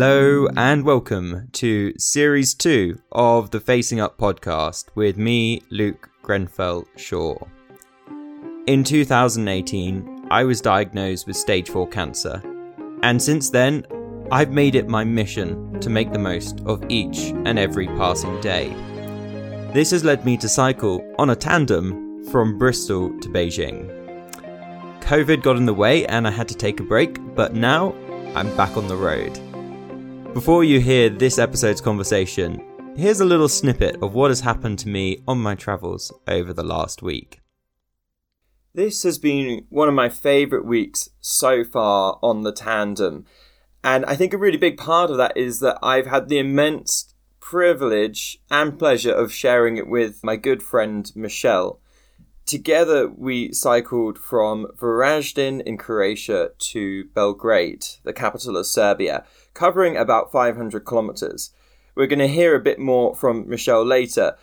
Hello and welcome to Series 2 of the Facing Up podcast with me, Luke Grenfell Shaw. In 2018, I was diagnosed with stage 4 cancer, and since then, I've made it my mission to make the most of each and every passing day. This has led me to cycle on a tandem from Bristol to Beijing. COVID got in the way and I had to take a break, but now I'm back on the road. Before you hear this episode's conversation, here's a little snippet of what has happened to me on my travels over the last week. This has been one of my favourite weeks so far on the tandem. And I think a really big part of that is that I've had the immense privilege and pleasure of sharing it with my good friend Michelle. Together, we cycled from Varaždin in Croatia to Belgrade, the capital of Serbia, covering about 500 kilometers. We're going to hear a bit more from Michelle later,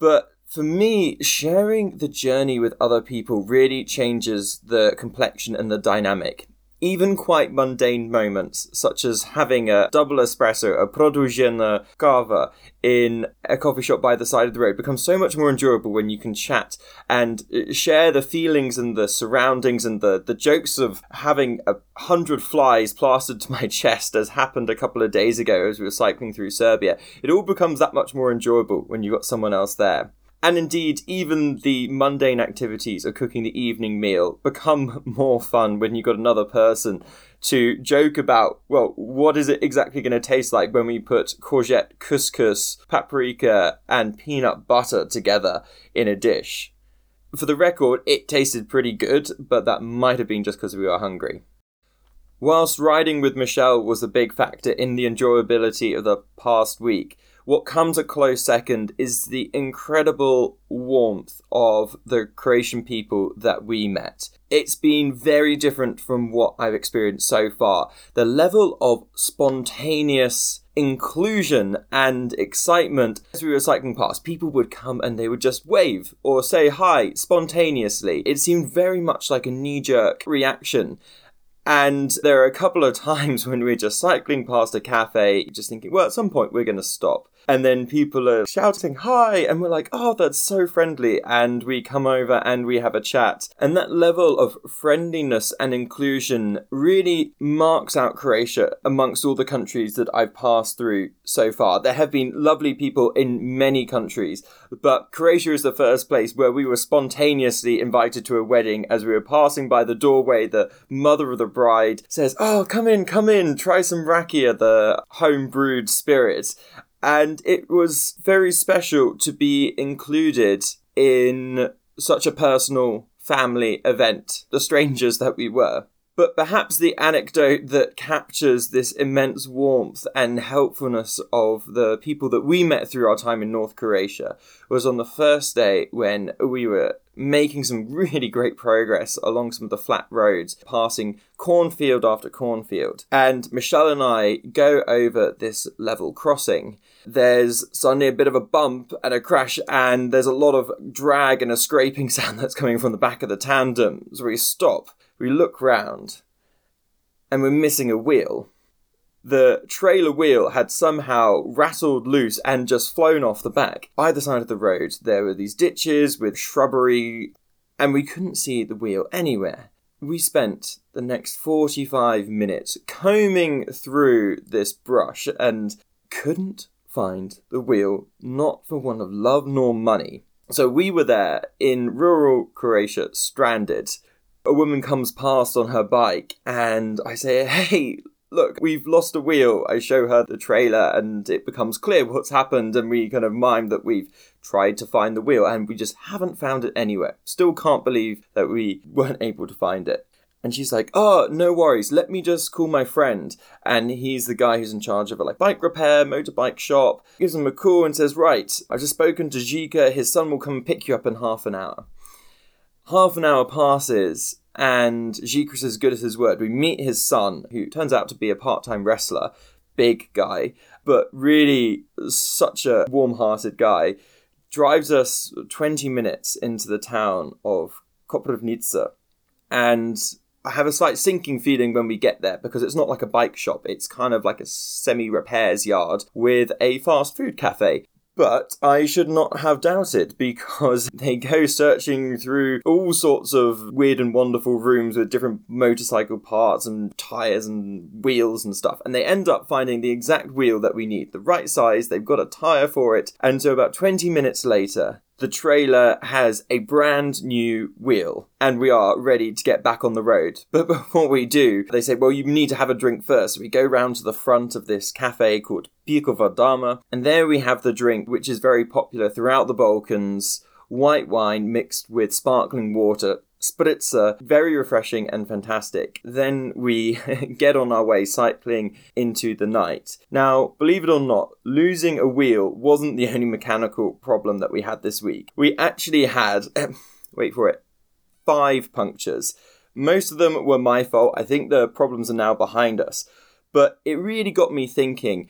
but for me, sharing the journey with other people really changes the complexion and the dynamic even quite mundane moments, such as having a double espresso, a produzione kava in a coffee shop by the side of the road, become so much more enjoyable when you can chat and uh, share the feelings and the surroundings and the, the jokes of having a hundred flies plastered to my chest, as happened a couple of days ago as we were cycling through Serbia. It all becomes that much more enjoyable when you've got someone else there. And indeed, even the mundane activities of cooking the evening meal become more fun when you've got another person to joke about, well, what is it exactly going to taste like when we put courgette, couscous, paprika, and peanut butter together in a dish? For the record, it tasted pretty good, but that might have been just because we were hungry. Whilst riding with Michelle was a big factor in the enjoyability of the past week, what comes a close second is the incredible warmth of the Croatian people that we met. It's been very different from what I've experienced so far. The level of spontaneous inclusion and excitement as we were cycling past, people would come and they would just wave or say hi spontaneously. It seemed very much like a knee jerk reaction. And there are a couple of times when we're just cycling past a cafe, just thinking, well, at some point we're going to stop and then people are shouting hi and we're like oh that's so friendly. And we come over and we have a chat. And that level of friendliness and inclusion really marks out croatia amongst all the countries that i've passed through so far. There have been lovely people in many countries but croatia is the first place where we were spontaneously invited to a wedding as we were passing by the doorway. The mother of the bride says oh come in come in try some rakia the home brewed spirit and it was very special to be included in such a personal family event, the strangers that we were. But perhaps the anecdote that captures this immense warmth and helpfulness of the people that we met through our time in North Croatia was on the first day when we were making some really great progress along some of the flat roads, passing cornfield after cornfield. And Michelle and I go over this level crossing. There's suddenly a bit of a bump and a crash, and there's a lot of drag and a scraping sound that's coming from the back of the tandem. So we stop we look round and we're missing a wheel. The trailer wheel had somehow rattled loose and just flown off the back. Either side of the road, there were these ditches with shrubbery, and we couldn't see the wheel anywhere. We spent the next 45 minutes combing through this brush and couldn't find the wheel, not for one of love nor money. So we were there in rural Croatia, stranded, a woman comes past on her bike and I say, hey, look, we've lost a wheel. I show her the trailer and it becomes clear what's happened and we kind of mime that we've tried to find the wheel and we just haven't found it anywhere. Still can't believe that we weren't able to find it. And she's like, "Oh, no worries. Let me just call my friend." And he's the guy who's in charge of a like bike repair, motorbike shop. Gives him a call and says, "Right, I've just spoken to Jika. His son will come pick you up in half an hour." Half an hour passes, and Jikris is good as his word. We meet his son, who turns out to be a part time wrestler, big guy, but really such a warm hearted guy. Drives us 20 minutes into the town of Koprivnica. And I have a slight sinking feeling when we get there because it's not like a bike shop. It's kind of like a semi repairs yard with a fast food cafe. But I should not have doubted because they go searching through all sorts of weird and wonderful rooms with different motorcycle parts and tyres and wheels and stuff. And they end up finding the exact wheel that we need, the right size, they've got a tyre for it. And so about 20 minutes later, the trailer has a brand new wheel and we are ready to get back on the road. But before we do, they say, well, you need to have a drink first. So we go round to the front of this cafe called Pikova Dama, and there we have the drink, which is very popular throughout the Balkans white wine mixed with sparkling water spritzer, very refreshing and fantastic. Then we get on our way cycling into the night. Now, believe it or not, losing a wheel wasn't the only mechanical problem that we had this week. We actually had, wait for it, five punctures. Most of them were my fault. I think the problems are now behind us. But it really got me thinking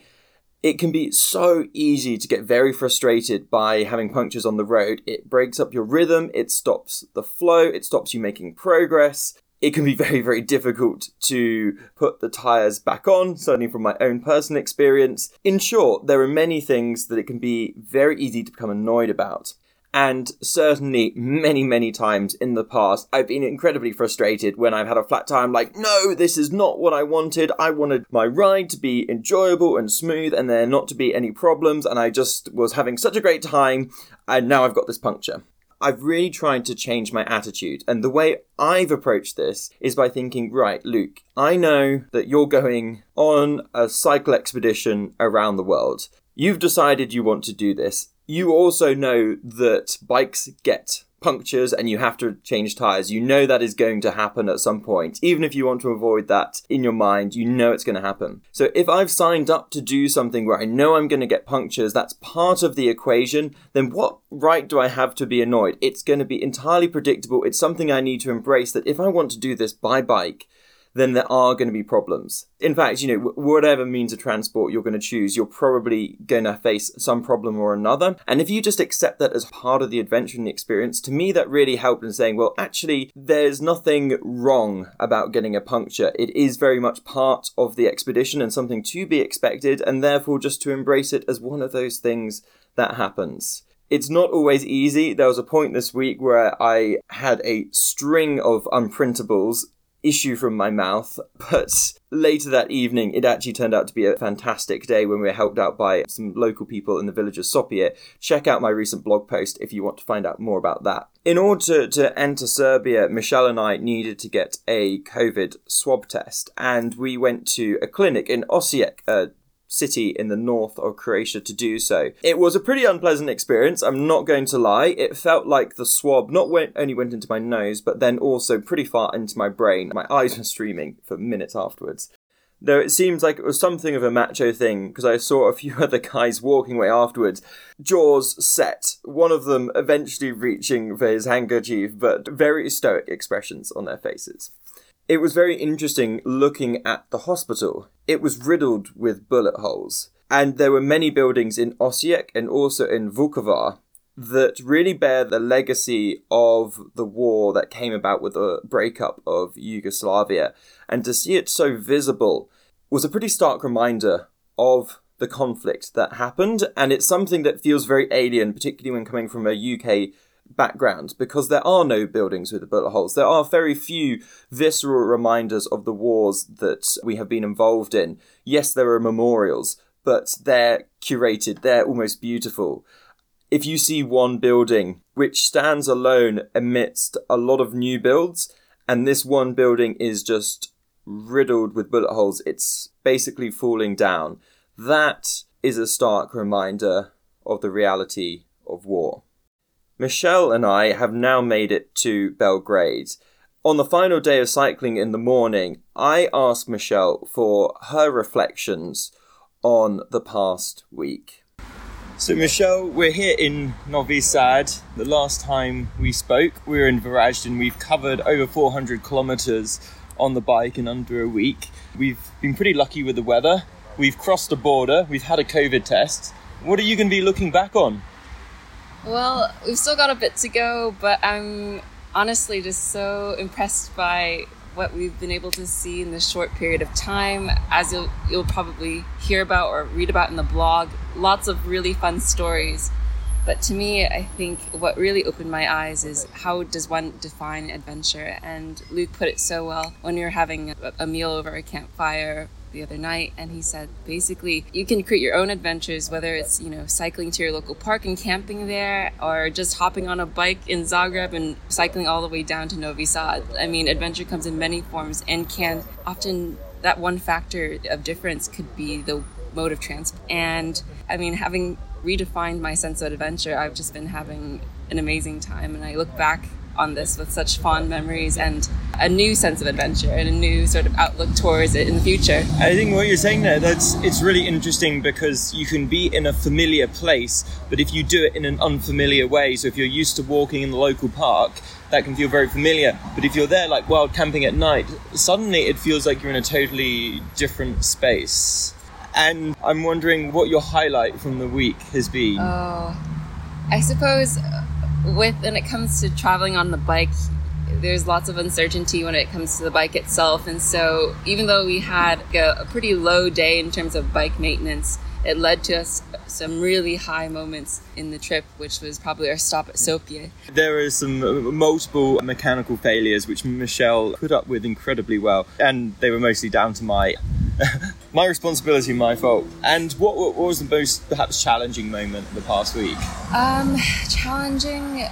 it can be so easy to get very frustrated by having punctures on the road. It breaks up your rhythm, it stops the flow, it stops you making progress. It can be very, very difficult to put the tyres back on, certainly from my own personal experience. In short, there are many things that it can be very easy to become annoyed about. And certainly, many, many times in the past, I've been incredibly frustrated when I've had a flat tire. I'm like, no, this is not what I wanted. I wanted my ride to be enjoyable and smooth and there not to be any problems. And I just was having such a great time. And now I've got this puncture. I've really tried to change my attitude. And the way I've approached this is by thinking, right, Luke, I know that you're going on a cycle expedition around the world. You've decided you want to do this you also know that bikes get punctures and you have to change tires. You know that is going to happen at some point. Even if you want to avoid that in your mind, you know it's going to happen. So if I've signed up to do something where I know I'm going to get punctures, that's part of the equation, then what right do I have to be annoyed? It's going to be entirely predictable. It's something I need to embrace that if I want to do this by bike, then there are going to be problems. In fact, you know, whatever means of transport you're going to choose, you're probably going to face some problem or another. And if you just accept that as part of the adventure and the experience, to me, that really helped in saying, well, actually, there's nothing wrong about getting a puncture. It is very much part of the expedition and something to be expected, and therefore just to embrace it as one of those things that happens it's not always easy. There was a point this week where I had a string of unprintables issue from my mouth. But later that evening, it actually turned out to be a fantastic day when we were helped out by some local people in the village of Sopje. Check out my recent blog post if you want to find out more about that. In order to enter Serbia, Michelle and I needed to get a COVID swab test, and we went to a clinic in Osijek, a city in the north of Croatia to do so. It was a pretty unpleasant experience, I'm not going to lie. It felt like the swab not went, only went into my nose, but then also pretty far into my brain. My eyes were streaming for minutes afterwards. Though it seems like it was something of a macho thing, because I saw a few other guys walking away afterwards, jaws set, one of them eventually reaching for his handkerchief, but very stoic expressions on their faces. It was very interesting looking at the hospital. It was riddled with bullet holes, and there were many buildings in Osijek and also in Vukovar that really bear the legacy of the war that came about with the breakup of Yugoslavia. And to see it so visible was a pretty stark reminder of the conflict that happened, and it's something that feels very alien, particularly when coming from a UK background because there are no buildings with the bullet holes. There are very few visceral reminders of the wars that we have been involved in. Yes, there are memorials, but they're curated, they're almost beautiful. If you see one building which stands alone amidst a lot of new builds, and this one building is just riddled with bullet holes, it's basically falling down. That is a stark reminder of the reality of war. Michelle and I have now made it to Belgrade. On the final day of cycling in the morning, I asked Michelle for her reflections on the past week. So, Michelle, we're here in Novi Sad. The last time we spoke, we were in Varaždin. We've covered over 400 kilometers on the bike in under a week. We've been pretty lucky with the weather. We've crossed a border. We've had a COVID test. What are you going to be looking back on? Well, we've still got a bit to go, but I'm honestly just so impressed by what we've been able to see in this short period of time, as you'll, you'll probably hear about or read about in the blog, lots of really fun stories. But to me, I think what really opened my eyes is how does one define adventure? And Luke put it so well when we were having a, a meal over a campfire the other night and he said basically you can create your own adventures whether it's you know cycling to your local park and camping there or just hopping on a bike in Zagreb and cycling all the way down to Novi Sad. I mean adventure comes in many forms and can often that one factor of difference could be the mode of transport. And I mean having redefined my sense of adventure I've just been having an amazing time and I look back on this with such fond memories and a new sense of adventure and a new sort of outlook towards it in the future. I think what you're saying there, that's it's really interesting because you can be in a familiar place, but if you do it in an unfamiliar way, so if you're used to walking in the local park, that can feel very familiar. But if you're there like wild camping at night, suddenly it feels like you're in a totally different space. And I'm wondering what your highlight from the week has been. Oh, I suppose with when it comes to traveling on the bike, there's lots of uncertainty when it comes to the bike itself. And so, even though we had a, a pretty low day in terms of bike maintenance, it led to us some really high moments in the trip, which was probably our stop at Sopje. There are some uh, multiple mechanical failures which Michelle put up with incredibly well, and they were mostly down to my my responsibility, my fault. And what, what was the most perhaps challenging moment of the past week? Um, challenging,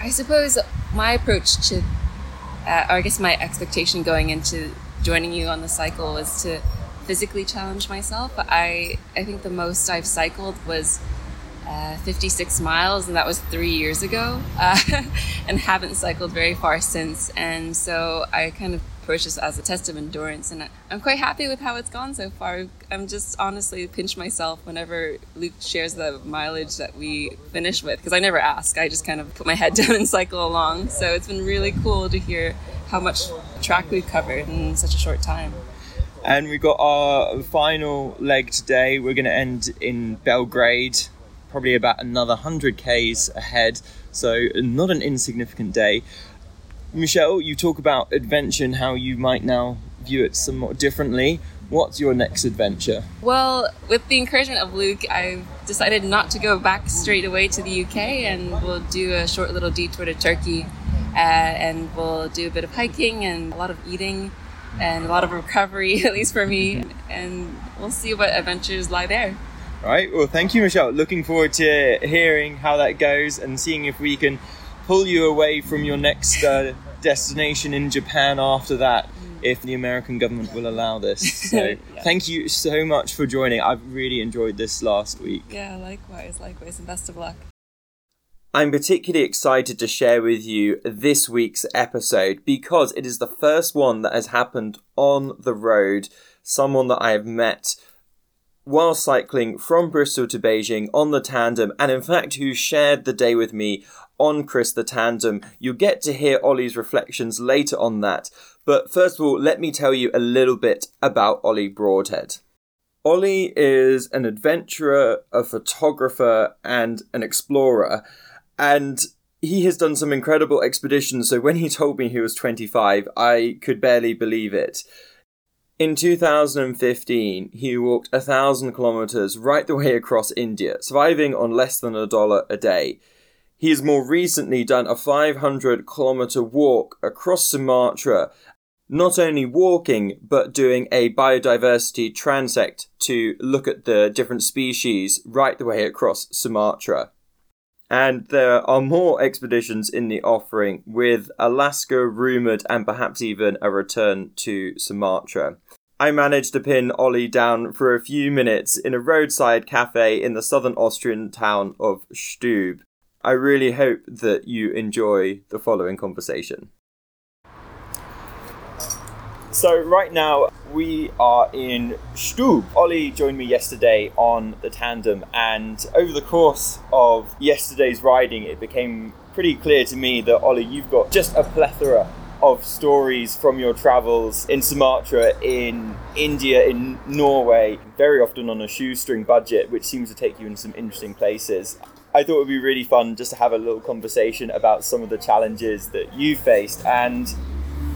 I suppose my approach to, uh, or I guess my expectation going into joining you on the cycle was to physically challenge myself. I I think the most I've cycled was uh, 56 miles, and that was three years ago, uh, and haven't cycled very far since. And so I kind of approach this as a test of endurance, and I'm quite happy with how it's gone so far. I'm just honestly pinch myself whenever Luke shares the mileage that we finish with, because I never ask. I just kind of put my head down and cycle along. So it's been really cool to hear how much track we've covered in such a short time. And we've got our final leg today. We're going to end in Belgrade, probably about another 100 Ks ahead. So, not an insignificant day. Michelle, you talk about adventure and how you might now view it somewhat differently. What's your next adventure? Well, with the encouragement of Luke, I've decided not to go back straight away to the UK and we'll do a short little detour to Turkey. Uh, and we'll do a bit of hiking and a lot of eating and a lot of recovery, at least for me. And we'll see what adventures lie there. All right. Well, thank you, Michelle. Looking forward to hearing how that goes and seeing if we can pull you away from your next uh, destination in Japan after that if the American government will allow this. So yeah. thank you so much for joining. I've really enjoyed this last week. Yeah, likewise, likewise, and best of luck. I'm particularly excited to share with you this week's episode because it is the first one that has happened on the road. Someone that I have met while cycling from Bristol to Beijing on the tandem, and in fact, who shared the day with me on Chris the Tandem. You'll get to hear Ollie's reflections later on that. But first of all, let me tell you a little bit about Ollie Broadhead. Ollie is an adventurer, a photographer, and an explorer. And he has done some incredible expeditions. So when he told me he was 25, I could barely believe it. In 2015, he walked a thousand kilometers right the way across India, surviving on less than a dollar a day. He has more recently done a 500 kilometer walk across Sumatra, not only walking, but doing a biodiversity transect to look at the different species right the way across Sumatra. And there are more expeditions in the offering, with Alaska rumoured and perhaps even a return to Sumatra. I managed to pin Ollie down for a few minutes in a roadside cafe in the southern Austrian town of Stube. I really hope that you enjoy the following conversation. So, right now we are in Stub. Ollie joined me yesterday on the tandem, and over the course of yesterday's riding, it became pretty clear to me that Ollie, you've got just a plethora of stories from your travels in Sumatra, in India, in Norway, very often on a shoestring budget, which seems to take you in some interesting places. I thought it would be really fun just to have a little conversation about some of the challenges that you faced. And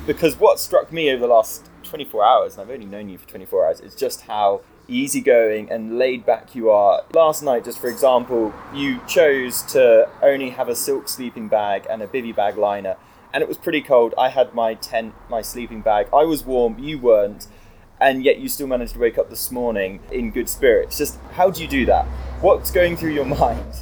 because what struck me over the last 24 hours, and I've only known you for 24 hours, is just how easygoing and laid back you are. Last night, just for example, you chose to only have a silk sleeping bag and a bivy bag liner, and it was pretty cold. I had my tent, my sleeping bag. I was warm, you weren't, and yet you still managed to wake up this morning in good spirits. Just how do you do that? What's going through your mind?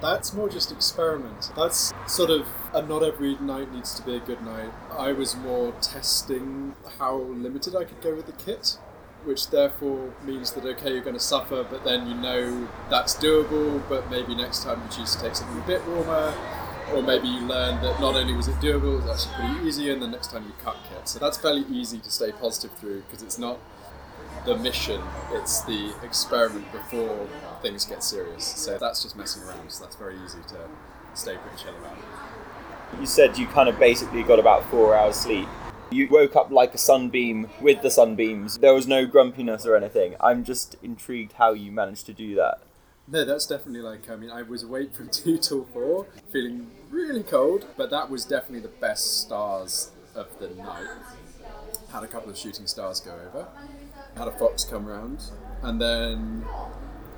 That's more just experiment. That's sort of a not every night needs to be a good night. I was more testing how limited I could go with the kit, which therefore means that okay, you're going to suffer, but then you know that's doable. But maybe next time you choose to take something a bit warmer, or maybe you learn that not only was it doable, it was actually pretty easy, and the next time you cut kit. So that's fairly easy to stay positive through because it's not the mission, it's the experiment before things get serious. So that's just messing around, so that's very easy to stay pretty chill about. You said you kind of basically got about four hours sleep. You woke up like a sunbeam with the sunbeams. There was no grumpiness or anything. I'm just intrigued how you managed to do that. No, that's definitely like, I mean, I was awake from 2 till 4, feeling really cold, but that was definitely the best stars of the night. Had a couple of shooting stars go over, had a fox come round, and then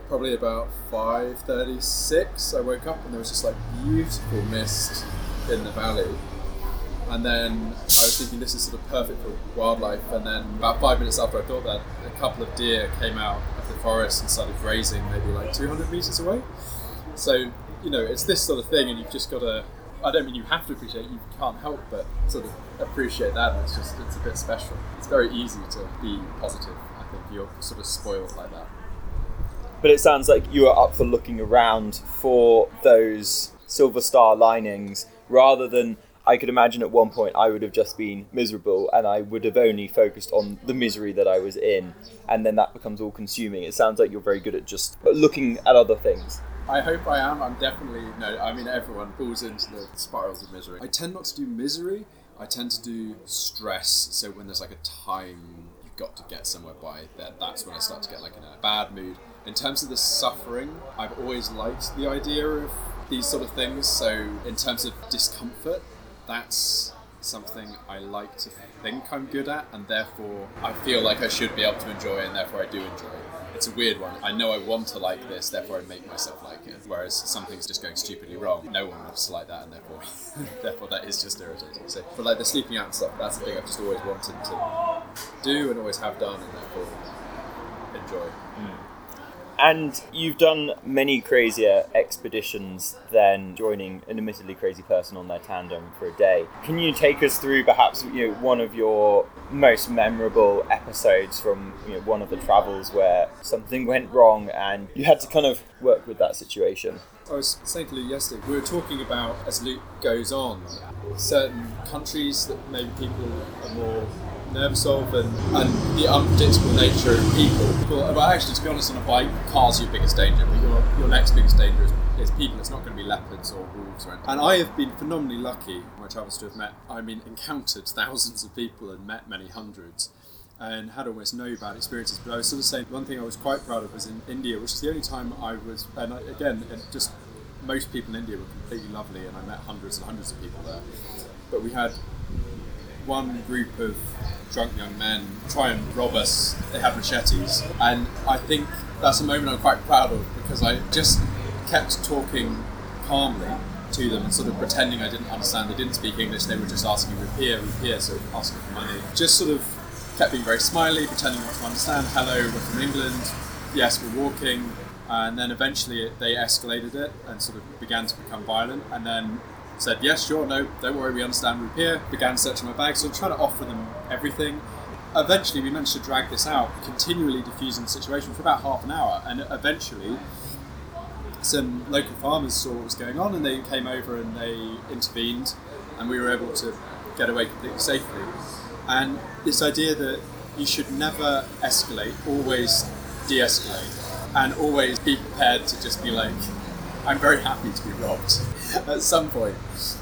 probably about 5.36 I woke up and there was just like beautiful mist in the valley. And then I was thinking this is sort of perfect for wildlife. And then about five minutes after I thought that, a couple of deer came out of the forest and started grazing maybe like 200 meters away. So, you know, it's this sort of thing, and you've just got to. I don't mean you have to appreciate. You can't help but sort of appreciate that. It's just it's a bit special. It's very easy to be positive. I think you're sort of spoiled like that. But it sounds like you are up for looking around for those silver star linings rather than I could imagine at one point I would have just been miserable and I would have only focused on the misery that I was in, and then that becomes all consuming. It sounds like you're very good at just looking at other things. I hope I am. I'm definitely no. I mean, everyone falls into the spirals of misery. I tend not to do misery. I tend to do stress. So when there's like a time you've got to get somewhere by, that that's when I start to get like in a bad mood. In terms of the suffering, I've always liked the idea of these sort of things. So in terms of discomfort, that's something I like to think I'm good at, and therefore I feel like I should be able to enjoy and therefore I do enjoy it. It's a weird one. I know I want to like this, therefore I make myself like it. Whereas something's just going stupidly wrong, no one wants to like that, and therefore, therefore that is just irritating. So, for like the sleeping out and stuff, that's the thing I've just always wanted to do and always have done, and therefore enjoy. And you've done many crazier expeditions than joining an admittedly crazy person on their tandem for a day. Can you take us through perhaps you know one of your most memorable episodes from you know, one of the travels where something went wrong and you had to kind of work with that situation? I was saying to Luke yesterday, we were talking about as Luke goes on, certain countries that maybe people are more nervous of and, and the unpredictable nature of people. people. Well, actually, to be honest, on a bike, cars are your biggest danger, but your, your next biggest danger is, is people. It's not going to be leopards or wolves or anything. And I have been phenomenally lucky, in my travels to have met, I mean, encountered thousands of people and met many hundreds and had almost no bad experiences. But I was sort of saying one thing I was quite proud of was in India, which is the only time I was, and I, again, just most people in India were completely lovely, and I met hundreds and hundreds of people there. But we had one group of drunk young men try and rob us. They have machetes, and I think that's a moment I'm quite proud of because I just kept talking calmly to them and sort of pretending I didn't understand. They didn't speak English. They were just asking rupiah, rupiah, so we're here," so asking for money. Just sort of kept being very smiley, pretending not to understand. Hello, we're from England. Yes, we're walking. And then eventually they escalated it and sort of began to become violent. And then said, yes, sure, no, don't worry, we understand we're here, Began searching my bag, so I'm trying to offer them everything. Eventually, we managed to drag this out, continually diffusing the situation for about half an hour, and eventually, some local farmers saw what was going on, and they came over and they intervened, and we were able to get away completely safely. And this idea that you should never escalate, always de-escalate, and always be prepared to just be like, I'm very happy to be robbed at some point.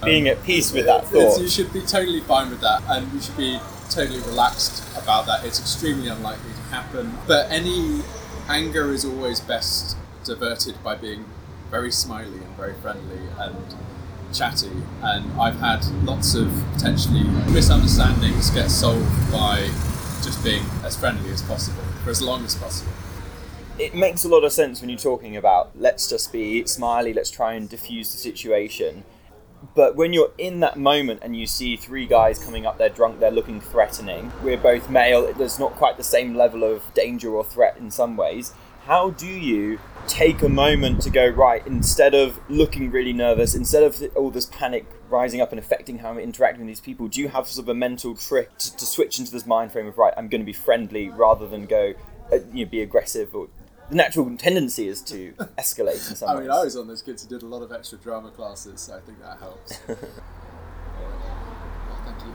Being um, at peace with that thought. You should be totally fine with that, and you should be totally relaxed about that. It's extremely unlikely to happen. But any anger is always best diverted by being very smiley and very friendly and chatty, and I've had lots of potentially misunderstandings get solved by just being as friendly as possible for as long as possible. It makes a lot of sense when you're talking about let's just be smiley, let's try and diffuse the situation. But when you're in that moment and you see three guys coming up, they're drunk, they're looking threatening, we're both male, there's not quite the same level of danger or threat in some ways. How do you take a moment to go, right, instead of looking really nervous, instead of all this panic rising up and affecting how I'm interacting with these people, do you have sort of a mental trick to, to switch into this mind frame of, right, I'm going to be friendly rather than go, uh, you know, be aggressive or the natural tendency is to escalate in some I ways. mean, I was on those kids who did a lot of extra drama classes, so I think that helps. Thank you.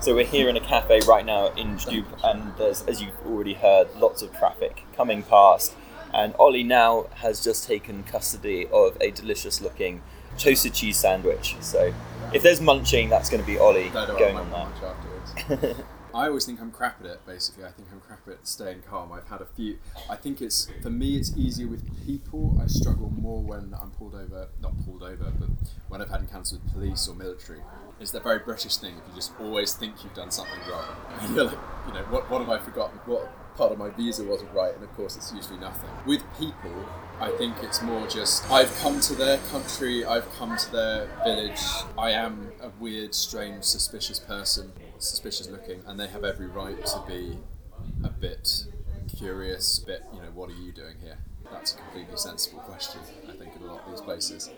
So we're here in a cafe right now in Stoop, and there's, as you've already heard, lots of traffic coming past. And Ollie now has just taken custody of a delicious-looking toasted cheese sandwich. So if there's munching, that's going to be Ollie No, going on much that. afterwards. I always think I'm crap at it. Basically, I think I'm crap at staying calm. I've had a few. I think it's for me. It's easier with people. I struggle more when I'm pulled over. Not pulled over, but when I've had encounters with police or military. It's that very British thing. If you just always think you've done something wrong, you're like, you know, what, what have I forgotten? What part of my visa wasn't right? And of course, it's usually nothing. With people, I think it's more just I've come to their country, I've come to their village. I am a weird, strange, suspicious person, suspicious looking, and they have every right to be a bit curious, a bit, you know, what are you doing here? That's a completely sensible question, I think, in a lot of these places.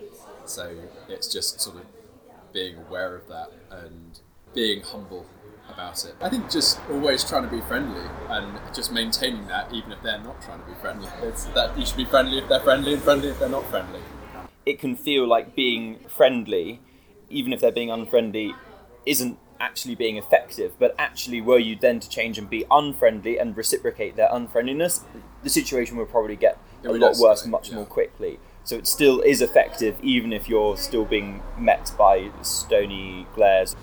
So it's just sort of being aware of that and being humble about it. I think just always trying to be friendly and just maintaining that even if they're not trying to be friendly. It's that you should be friendly if they're friendly and friendly if they're not friendly. It can feel like being friendly, even if they're being unfriendly, isn't actually being effective. But actually, were you then to change and be unfriendly and reciprocate their unfriendliness, the situation would probably get a lot worse much yeah. more quickly. So it still is effective, even if you're still being met by stony glares.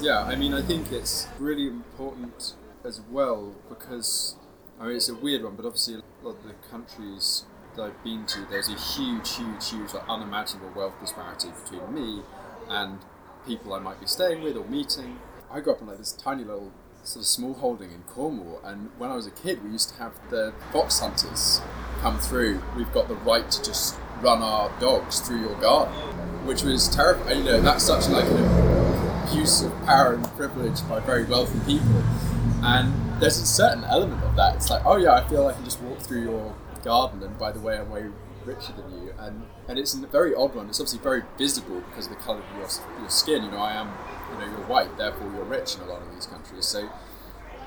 Yeah, I mean, I think it's really important as well because I mean, it's a weird one, but obviously, a lot of the countries that I've been to, there's a huge, huge, huge, like, unimaginable wealth disparity between me and people I might be staying with or meeting. I grew up in like this tiny little sort of small holding in Cornwall, and when I was a kid, we used to have the fox hunters come through. We've got the right to just run our dogs through your garden, which was terrifying. You know, that's such like an abuse of power and privilege by very wealthy people. And there's a certain element of that. It's like, oh yeah, I feel like I can just walk through your garden, and by the way, I'm way richer than you. And and it's a very odd one. It's obviously very visible because of the colour of your, your skin. You know, I am, you know, you're white, therefore you're rich in a lot of these countries. So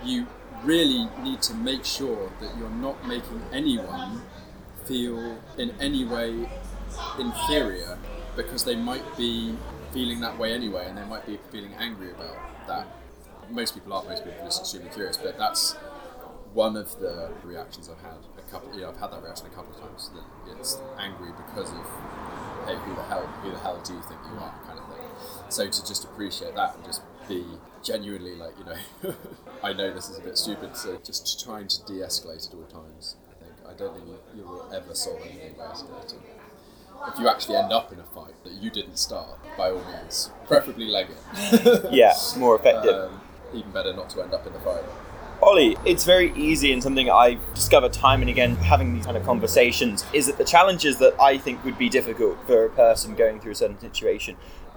you really need to make sure that you're not making anyone feel in any way inferior because they might be feeling that way anyway and they might be feeling angry about that. Most people aren't, most people are just extremely curious, but that's one of the reactions I've had a couple you know, I've had that reaction a couple of times that it's angry because of hey who the hell who the hell do you think you are kind of thing. So to just appreciate that and just be genuinely like, you know I know this is a bit stupid, so just trying to de escalate at all times, I think. I don't think you, you will ever solve anything by escalating. If you actually end up in a fight that you didn't start, by all means, preferably leg it. Yeah, more effective. um, even better not to end up in the fight. Ollie, it's very easy and something I discover time and again having these kind of conversations is that the challenges that I think would be difficult for a person going through a certain situation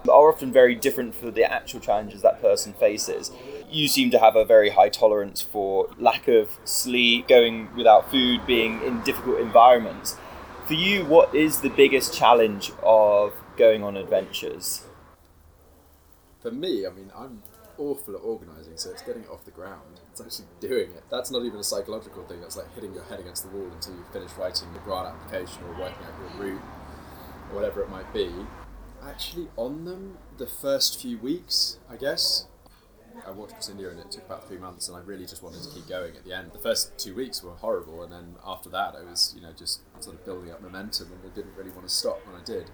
are often very different for the actual challenges that person faces. You seem to have a very high tolerance for lack of sleep, going without food, being in difficult environments. For you, what is the biggest challenge of going on adventures? For me, I mean, I'm awful at organising, so it's getting it off the ground. It's actually doing it. That's not even a psychological thing. That's like hitting your head against the wall until you finish writing your grant application or working out your route or whatever it might be. Actually, on them, the first few weeks, I guess. I watched Chris and it took about three months, and I really just wanted to keep going at the end. The first two weeks were horrible, and then after that, I was, you know, just sort of building up momentum, and I didn't really want to stop when I did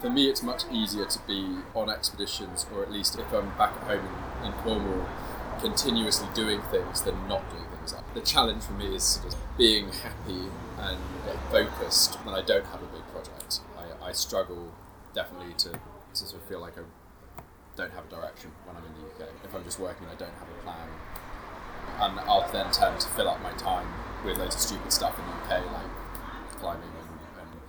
for me, it's much easier to be on expeditions, or at least if I'm back at home in, Cornwall, continuously doing things than not doing things. The challenge for me is of being happy and focused when I don't have a big project. I, I struggle definitely to, to sort of feel like I don't have a direction when I'm in the UK. If I'm just working, I don't have a plan, and I'll then tend to fill up my time with loads of stupid stuff in the UK, like climbing and, and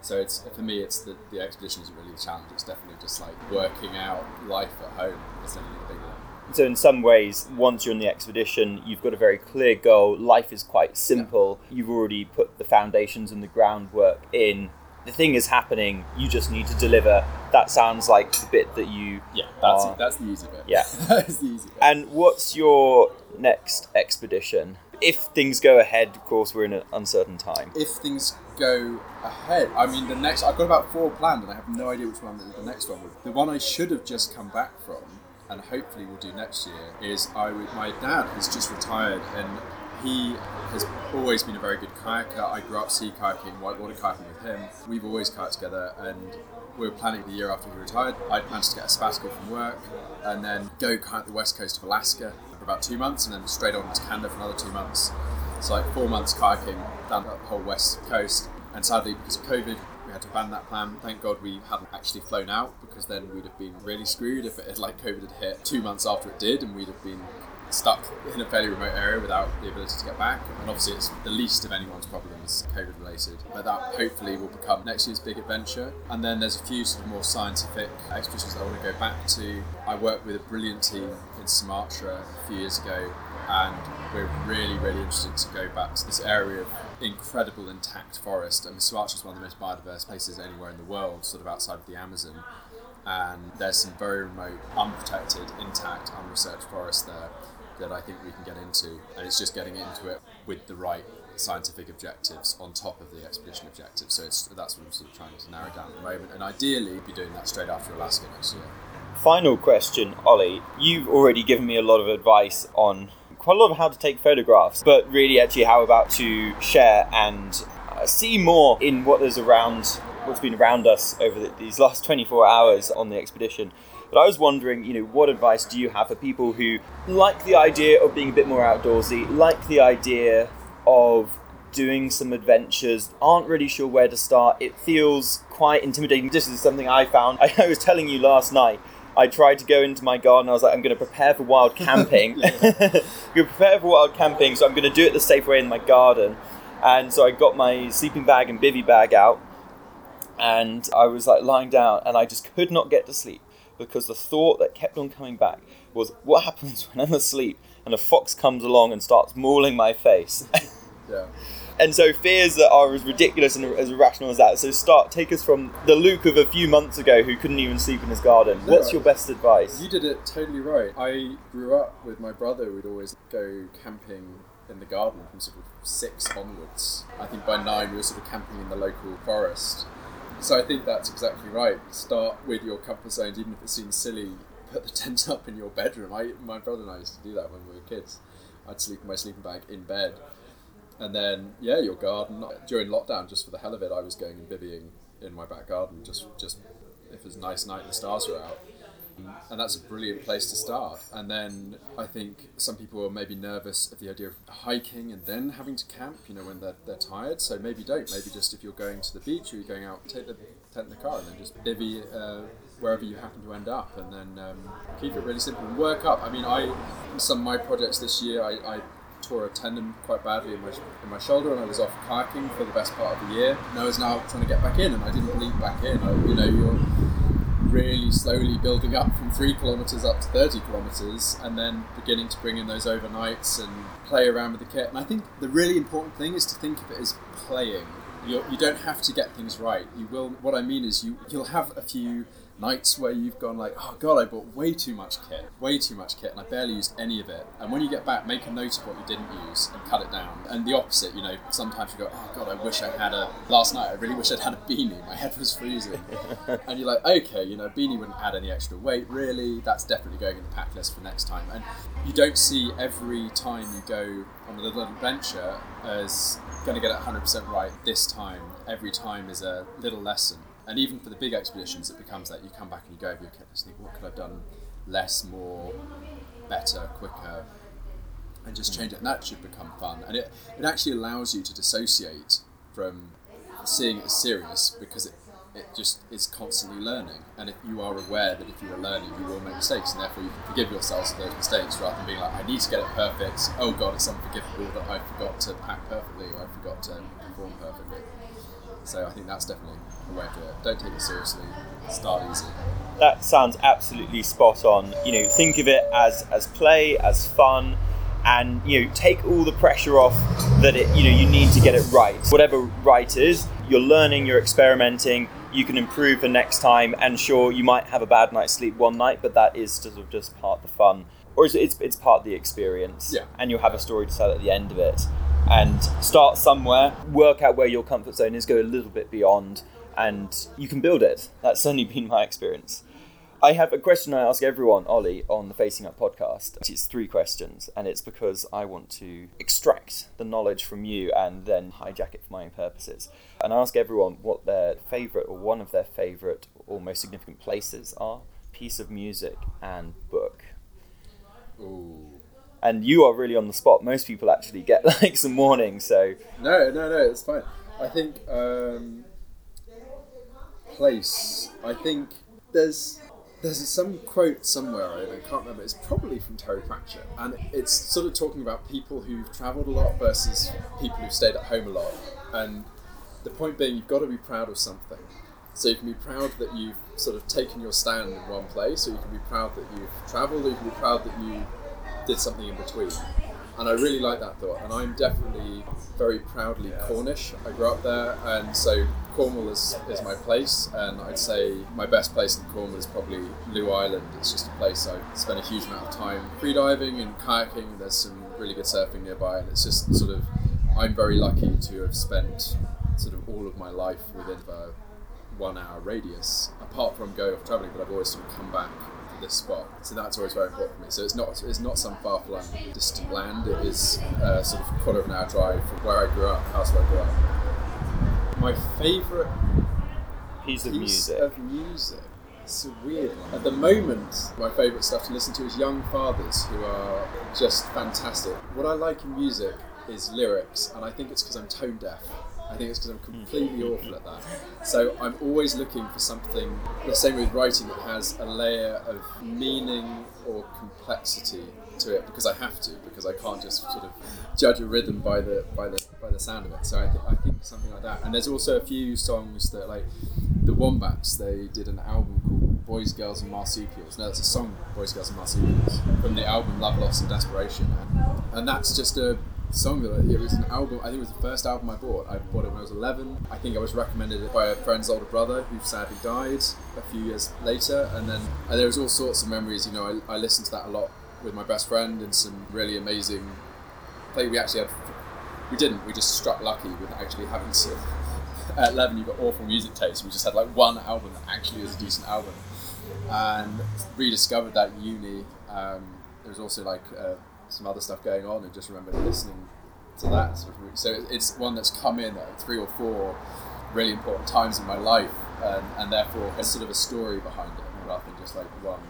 so it's for me, it's the, the expedition isn't really a challenge. It's definitely just like working out life at home is definitely the big one. So in some ways, once you're on the expedition, you've got a very clear goal. Life is quite simple. You've already put the foundations and the groundwork in. The thing is happening. You just need to deliver. That sounds like the bit that you. Yeah, that's are- that's the easy bit. Yeah. that's the easy bit. And what's your next expedition? If things go ahead, of course, we're in an uncertain time. if things go ahead, I mean, the next I've got about four planned, and I have no idea which one the next one would. The one I should have just come back from, and hopefully will do next year, is I my dad has just retired, and he has always been a very good kayaker. I grew up sea kayaking, whitewater kayaking with him. We've always kayaked together, and we were planning the year after he retired. I'd managed to get a sabbatical from work, and then go kayak the west coast of Alaska for about two months, and then straight on to Canada for another two months. So like four months kayaking down the whole west coast, and sadly because of COVID, we had to ban that plan. Thank God we hadn't actually flown out because then we'd have been really screwed if it had like COVID had hit two months after it did, and we'd have been stuck in a fairly remote area without the ability to get back. And obviously, it's the least of anyone's problems, COVID related. But that hopefully will become next year's big adventure. And then there's a few sort of more scientific expeditions I want to go back to. I worked with a brilliant team in Sumatra a few years ago, and we're really, really interested to go back to this area of incredible intact forest. Mean, Sumatra is one of the most biodiverse places anywhere in the world, sort of outside of the Amazon and there's some very remote, unprotected, intact, unresearched forest there that I think we can get into, and it's just getting into it with the right scientific objectives on top of the expedition objectives. So that's what I'm sort of trying to narrow down at the moment, and ideally be doing that straight after Alaska next year. Final question, Ollie. You've already given me a lot of advice on quite a lot of how to take photographs, but really actually how about to share and uh, see more in what is around, what's been around us over the, these last 24 hours on the expedition. But I was wondering, you know, what advice do you have for people who like the idea of being a bit more outdoorsy, like the idea of doing some adventures, aren't really sure where to start. It feels quite intimidating. This is something I found. I, was telling you last night. I tried to go into my garden. I was like, I'm going to prepare for wild camping. I'm going to prepare for wild camping, so I'm going to do it the safe way in my garden. And so I got my sleeping bag and bivy bag out, and I was like lying down, and I just could not get to sleep because the thought that kept on coming back was, what happens when I'm asleep and a fox comes along and starts mauling my face? Yeah. and so fears that are as ridiculous and as irrational as that. So start take us from the Luke of a few months ago who couldn't even sleep in his garden. No, What's your best advice? You did it totally right. I grew up with my brother. We'd always go camping in the garden from sort of six onwards. I think by nine we were sort of camping in the local forest. So I think that's exactly right. Start with your comfort zones, even if it seems silly. Put the tent up in your bedroom. I, my brother and I used to do that when we were kids. I'd sleep in my sleeping bag in bed, and then yeah, your garden during lockdown. Just for the hell of it, I was going and bivvying in my back garden. Just just if it was a nice night and the stars were out and that's a brilliant place to start. And then I think some people are maybe nervous of the idea of hiking and then having to camp, you know, when they're, they're tired. So maybe don't. Maybe just if you're going to the beach or you're going out, take the tent in the car and then just bivvy uh, wherever you happen to end up and then um, keep it really simple and work up. I mean, I some of my projects this year, I, I tore a tendon quite badly in my, in my shoulder and I was off kayaking for the best part of the year. And I was now trying to get back in and I didn't leap back in. I, you know, you're really slowly building up from three kilometers up to 30 kilometers and then beginning to bring in those overnights and play around with the kit. And I think the really important thing is to think of it as playing. You're, you don't have to get things right. You will. What I mean is, you you'll have a few nights where you've gone like, oh god, I bought way too much kit, way too much kit, and I barely used any of it. And when you get back, make a note of what you didn't use and cut it down. And the opposite, you know, sometimes you go, oh god, I wish I had a. Last night, I really wish I'd had a beanie. My head was freezing. and you're like, okay, you know, beanie wouldn't add any extra weight, really. That's definitely going in the pack list for next time. And you don't see every time you go on a little adventure as going to get it 100% right this time. Every time is a little lesson. And even for the big expeditions, it becomes that you come back and you go over your kit and think, what could I have done less, more, better, quicker, and just change it. And that should become fun. And it, it actually allows you to dissociate from seeing it as serious because it it just is constantly learning. And if you are aware that if you are learning, you will make mistakes, and therefore you can forgive yourselves for those mistakes rather than being like, I need to get it perfect. Oh God, it's unforgivable that I forgot to pack perfectly or I forgot to perform perfectly. So I think that's definitely a way to do it. Don't take it seriously. Start easy. That sounds absolutely spot on. You know, think of it as as play, as fun, and you know, take all the pressure off that it. You know, you need to get it right. Whatever right is, you're learning, you're experimenting. You can improve the next time, and sure, you might have a bad night's sleep one night, but that is sort of just part of the fun, or it's it's, it's part of the experience. Yeah. And you'll have a story to tell at the end of it and start somewhere, work out where your comfort zone is, go a little bit beyond, and you can build it. That's certainly been my experience. I have a question I ask everyone, Ollie, on the Facing Up podcast. It's three questions, and it's because I want to extract the knowledge from you and then hijack it for my own purposes. And I ask everyone what their favourite or one of their favourite or most significant places are piece of music and book. Ooh. And you are really on the spot. Most people actually get like some warning, so No, no, no, it's fine. I think um, place. I think there's there's some quote somewhere I can't remember. It's probably from Terry Pratchett, and it's sort of talking about people who've travelled a lot versus people who've stayed at home a lot. And the point being, you've got to be proud of something. So you can be proud that you've sort of taken your stand in one place, or you can be proud that you've travelled, or you can be proud that you did something in between. And I really like that thought. And I'm definitely very proudly Cornish. I grew up there, and so Cornwall is, is my place. And I'd say my best place in Cornwall is probably Lewis Island. It's just a place I spend a huge amount of time freediving and kayaking. There's some really good surfing nearby, and it's just sort of I'm very lucky to have spent sort of all of my life within a one hour radius. Apart from going off travelling, but I've always sort of come back this spot. So that's always very important for me. So it's not it's not some far flung distant land. It is uh, sort of a quarter of an hour drive from where I grew up, house where I grew up. My favourite piece of music. of music. It's a weird one. At the moment, my favourite stuff to listen to is Young Fathers, who are just fantastic. What I like in music is lyrics, and I think it's because I'm tone deaf. I think it's because I'm mm. completely awful at that. So I'm always looking for something, the same with writing, that has a layer of meaning or complexity to it because I have to, because I can't just sort of judge a rhythm by the by the by the sound of it. So I, th- I think something like that. And there's also a few songs that like the Wombats. They did an album called Boys, Girls, and Marsupials. No, it's a song, Boys, Girls, and Marsupials, from the album Love, Loss, and Desperation. And, and that's just a song that it was an album. I think it was the first album I bought. I bought it when I was 11. I think I was recommended it by a friend's older brother who sadly died a few years later. And then and there was all sorts of memories. You know, I, I listened to that a lot with my best friend and some really amazing. I think we actually had. We didn't. We just struck lucky with actually having some. At 11, you've got awful music taste. We just had like one album that actually is a decent album, and rediscovered that uni. Um, there was also like some other stuff going on, and just remember listening to that. Sort of, so it's one that's come in at three or four really important times in my life, and, and therefore has sort of a story behind it, rather than just like one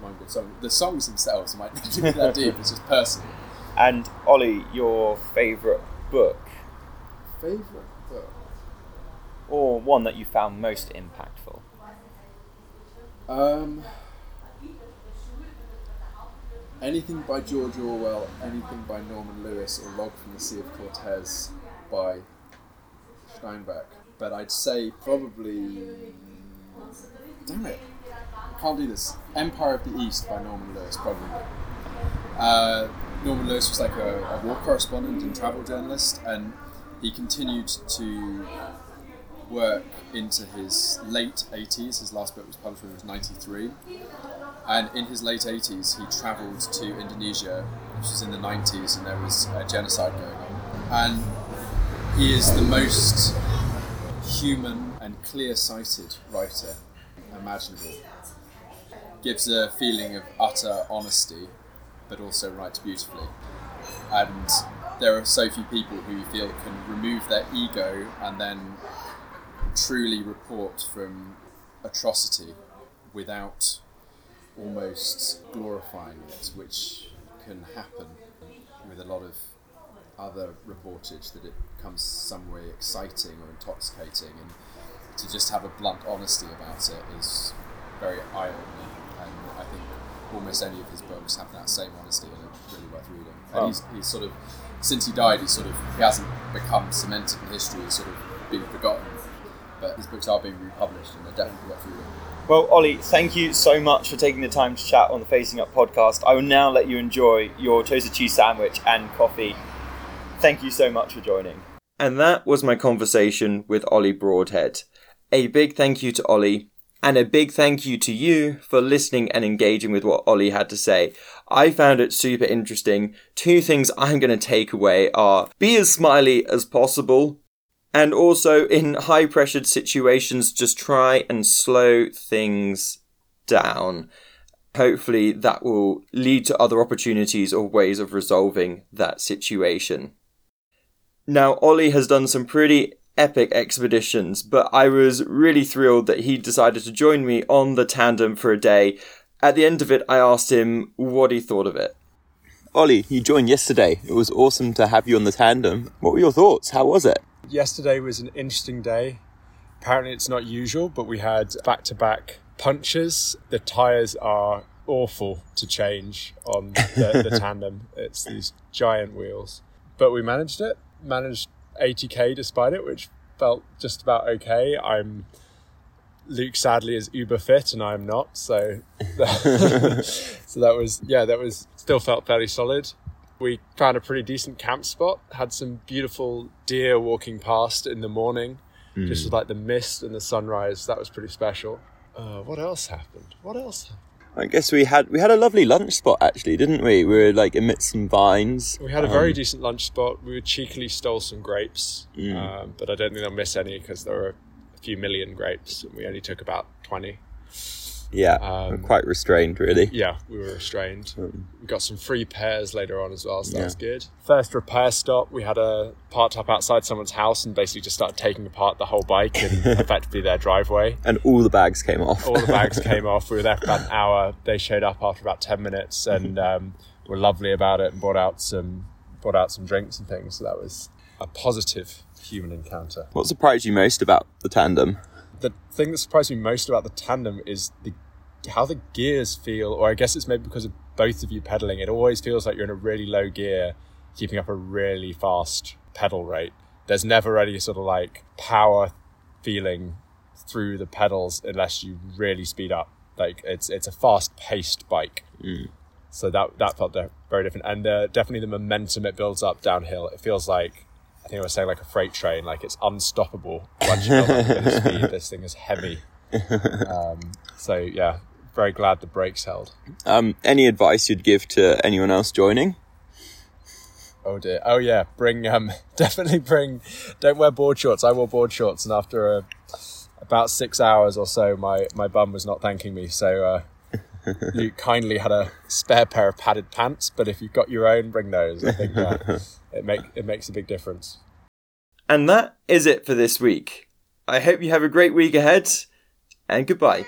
one good song. The songs themselves might not be that deep. It's just personal. And Ollie, your favourite book, Favorite book. or one that you found most impactful? Um, anything by George Orwell, anything by Norman Lewis, or Log from the Sea of Cortez by Steinbeck. But I'd say probably. Damn it. Can't do this. Empire of the East by Norman Lewis, probably. Uh, Norman Lewis was like a, a war correspondent and travel journalist, and he continued to work into his late 80s. His last book was published when he was 93. And in his late 80s, he travelled to Indonesia, which was in the 90s, and there was a genocide going on. And he is the most human and clear sighted writer imaginable. Gives a feeling of utter honesty, but also writes beautifully. And there are so few people who you feel can remove their ego and then truly report from atrocity without almost glorifying it, which can happen with a lot of other reportage that it becomes some way exciting or intoxicating. And to just have a blunt honesty about it is very eye opening. And I think almost any of his books have that same honesty and it's really worth reading. And Oh. he's, he's sort of, since he died, he's sort of, he hasn't become cemented in history, he's sort of been forgotten. But his books are being republished and they're definitely worth reading. Well, Ollie, thank you so much for taking the time to chat on the Facing Up podcast. I will now let you enjoy your toasted cheese sandwich and coffee. Thank you so much for joining. And that was my conversation with Ollie Broadhead. A big thank you to Ollie, and a big thank you to you for listening and engaging with what Ollie had to say. I found it super interesting. Two things I'm going to take away are be as smiley as possible and also, in high pressured situations, just try and slow things down. Hopefully, that will lead to other opportunities or ways of resolving that situation. Now, Ollie has done some pretty epic expeditions, but I was really thrilled that he decided to join me on the tandem for a day. At the end of it, I asked him what he thought of it. Ollie, you joined yesterday. It was awesome to have you on the tandem. What were your thoughts? How was it? Yesterday was an interesting day. Apparently, it's not usual, but we had back to back punches. The tyres are awful to change on the, the tandem, it's these giant wheels. But we managed it, managed 80k despite it, which felt just about okay. I'm Luke sadly is uber fit and I'm not, so so that was yeah, that was still felt fairly solid. We found a pretty decent camp spot, had some beautiful deer walking past in the morning, just with like the mist and the sunrise. That was pretty special. Uh, what else happened? What else? happened? I guess we had we had a lovely lunch spot actually, didn't we? We were like amidst some vines. We had a very Um, decent lunch spot. We cheekily stole some grapes, um, but I don't think they'll miss any because there were a few million grapes, and we only took about twenty. Yeah, um, quite restrained really. Yeah, we were restrained. We got some free pairs later on as well, so that Yeah. was good. First repair stop, we had a parked up outside someone's house and basically just started taking apart the whole bike and effectively their driveway. And all the bags came off. All the bags came off. We were there for about an hour. They showed up after about ten minutes and um, were lovely about it and brought out some brought out some drinks and things. So that was a positive human encounter. what surprised you most about the tandem? The thing that surprised me most about the tandem is the how the gears feel or i guess it's maybe because of both of you pedaling it always feels like you're in a really low gear keeping up a really fast pedal rate. There's never any sort of like power feeling through the pedals unless you really speed up. Like it's it's a fast paced bike. So that that felt very different. And uh, definitely the momentum it builds up downhill it feels like I think I was saying like a freight train, like it's unstoppable once you build up a speed. This thing is heavy. Um, so yeah, very glad the brakes held. Um, any advice you'd give to anyone else joining? Oh dear. Oh yeah, bring um definitely bring. Don't wear board shorts. I wore board shorts, and after a, about six hours or so, my my bum was not thanking me. So uh, Luke kindly had a spare pair of padded pants, but if you've got your own, bring those. I think uh, it make it makes a big difference. And that is it for this week. I hope you have a great week ahead, and goodbye.